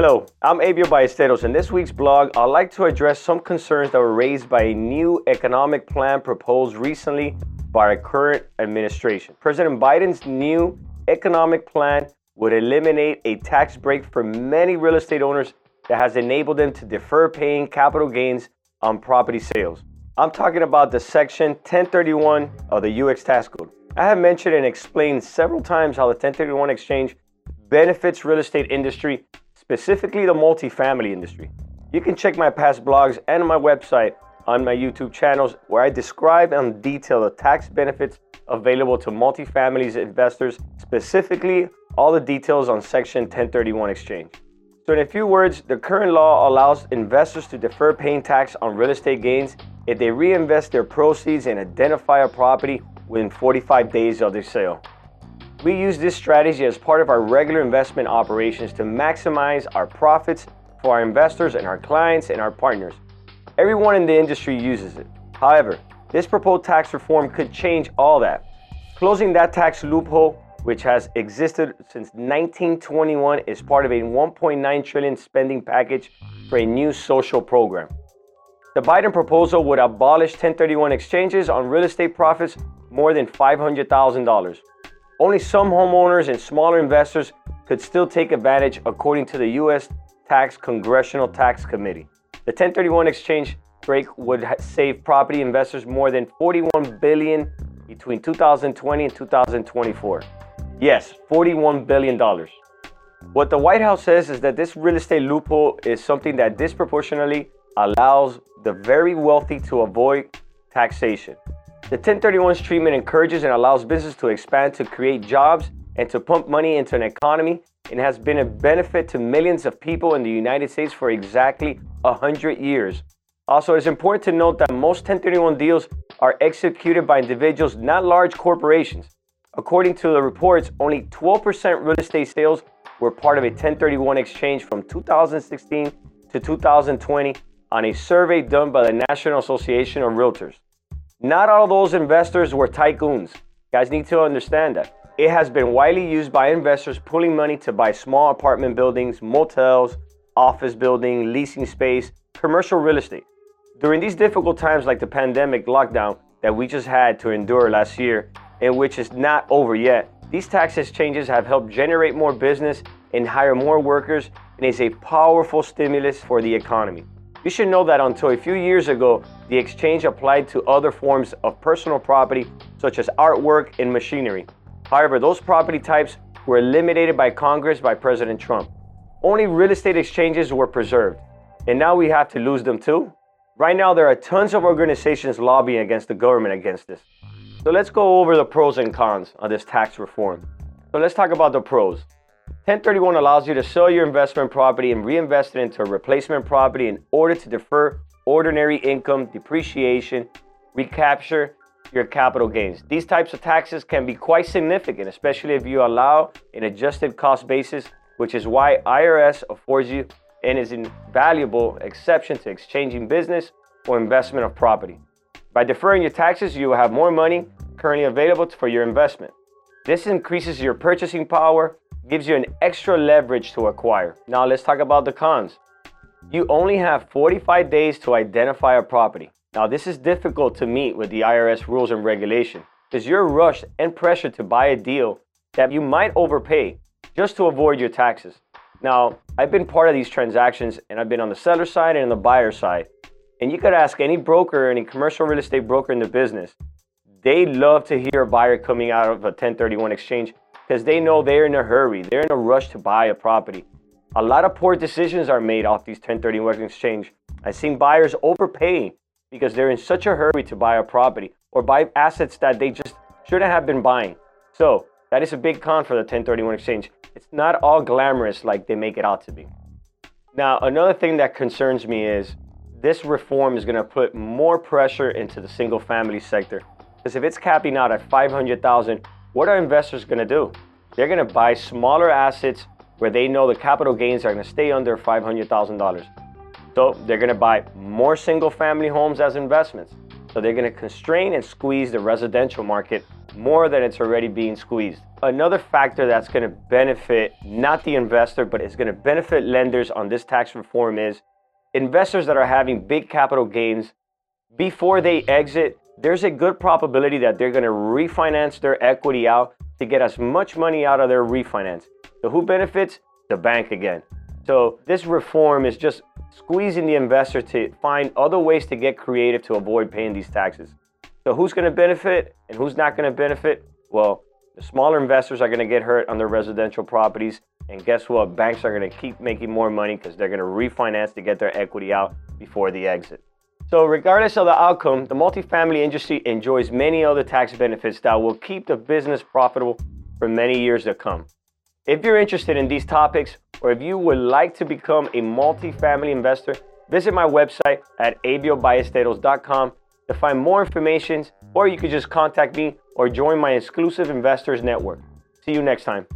Hello, I'm Abio Ballesteros. In this week's blog, I'd like to address some concerns that were raised by a new economic plan proposed recently by our current administration. President Biden's new economic plan would eliminate a tax break for many real estate owners that has enabled them to defer paying capital gains on property sales. I'm talking about the Section 1031 of the U.S. Tax Code. I have mentioned and explained several times how the 1031 exchange benefits real estate industry, specifically the multifamily industry. You can check my past blogs and my website on my YouTube channels where I describe and detail the tax benefits available to multifamily investors, specifically all the details on Section 1031 exchange. So, in a few words, the current law allows investors to defer paying tax on real estate gains if they reinvest their proceeds and identify a property within 45 days of their sale. We use this strategy as part of our regular investment operations to maximize our profits for our investors and our clients and our partners. Everyone in the industry uses it. However, this proposed tax reform could change all that. Closing that tax loophole, which has existed since 1921, is part of a 1.9 trillion spending package for a new social program. The Biden proposal would abolish 1031 exchanges on real estate profits more than $500,000. Only some homeowners and smaller investors could still take advantage according to the U.S. Tax Congressional Tax Committee. The 1031 exchange break would save property investors more than 41 billion between 2020 and 2024. Yes, 41 billion dollars. What the White House says is that this real estate loophole is something that disproportionately allows the very wealthy to avoid taxation. The 1031's treatment encourages and allows business to expand to create jobs and to pump money into an economy and has been a benefit to millions of people in the United States for exactly 100 years. Also, it's important to note that most 1031 deals are executed by individuals, not large corporations. According to the reports, only 12% real estate sales were part of a 1031 exchange from 2016 to 2020 on a survey done by the National Association of Realtors. Not all those investors were tycoons. Guys need to understand that. It has been widely used by investors pulling money to buy small apartment buildings, motels, office building, leasing space, commercial real estate. During these difficult times like the pandemic lockdown that we just had to endure last year, and which is not over yet, these tax changes have helped generate more business and hire more workers and is a powerful stimulus for the economy. You should know that until a few years ago, the exchange applied to other forms of personal property, such as artwork and machinery. However, those property types were eliminated by Congress by President Trump. Only real estate exchanges were preserved, and now we have to lose them too? Right now, there are tons of organizations lobbying against the government against this. So let's go over the pros and cons of this tax reform. So let's talk about the pros. 1031 allows you to sell your investment property and reinvest it into a replacement property in order to defer ordinary income, depreciation, recapture your capital gains. These types of taxes can be quite significant, especially if you allow an adjusted cost basis, which is why IRS affords you an invaluable exception to exchanging business or investment of property. By deferring your taxes, you will have more money currently available for your investment. This increases your purchasing power gives you an extra leverage to acquire. Now let's talk about the cons. You only have 45 days to identify a property. Now this is difficult to meet with the IRS rules and regulation because you're rushed and pressured to buy a deal that you might overpay just to avoid your taxes. Now, I've been part of these transactions and I've been on the seller side and the buyer side. And you could ask any broker, any commercial real estate broker in the business, they love to hear a buyer coming out of a 1031 exchange because they know they're in a hurry. They're in a rush to buy a property. A lot of poor decisions are made off these 1031 exchange. I've seen buyers overpay because they're in such a hurry to buy a property or buy assets that they just shouldn't have been buying. So that is a big con for the 1031 exchange. It's not all glamorous like they make it out to be. Now, another thing that concerns me is this reform is going to put more pressure into the single family sector. Because if it's capping out at 500,000, what are investors going to do? They're going to buy smaller assets where they know the capital gains are going to stay under $500,000. So they're going to buy more single family homes as investments. So they're going to constrain and squeeze the residential market more than it's already being squeezed. another factor that's going to benefit not the investor, but it's going to benefit lenders on this tax reform is investors that are having big capital gains before they exit. There's a good probability that they're going to refinance their equity out to get as much money out of their refinance. So, who benefits? The bank again. So, this reform is just squeezing the investor to find other ways to get creative to avoid paying these taxes. So, who's going to benefit and who's not going to benefit? Well, the smaller investors are going to get hurt on their residential properties. And guess what? Banks are going to keep making more money because they're going to refinance to get their equity out before the exit. So, regardless of the outcome, the multifamily industry enjoys many other tax benefits that will keep the business profitable for many years to come. If you're interested in these topics, or if you would like to become a multifamily investor, visit my website at abioballesteros.com to find more information, or you could just contact me or join my exclusive investors network. See you next time.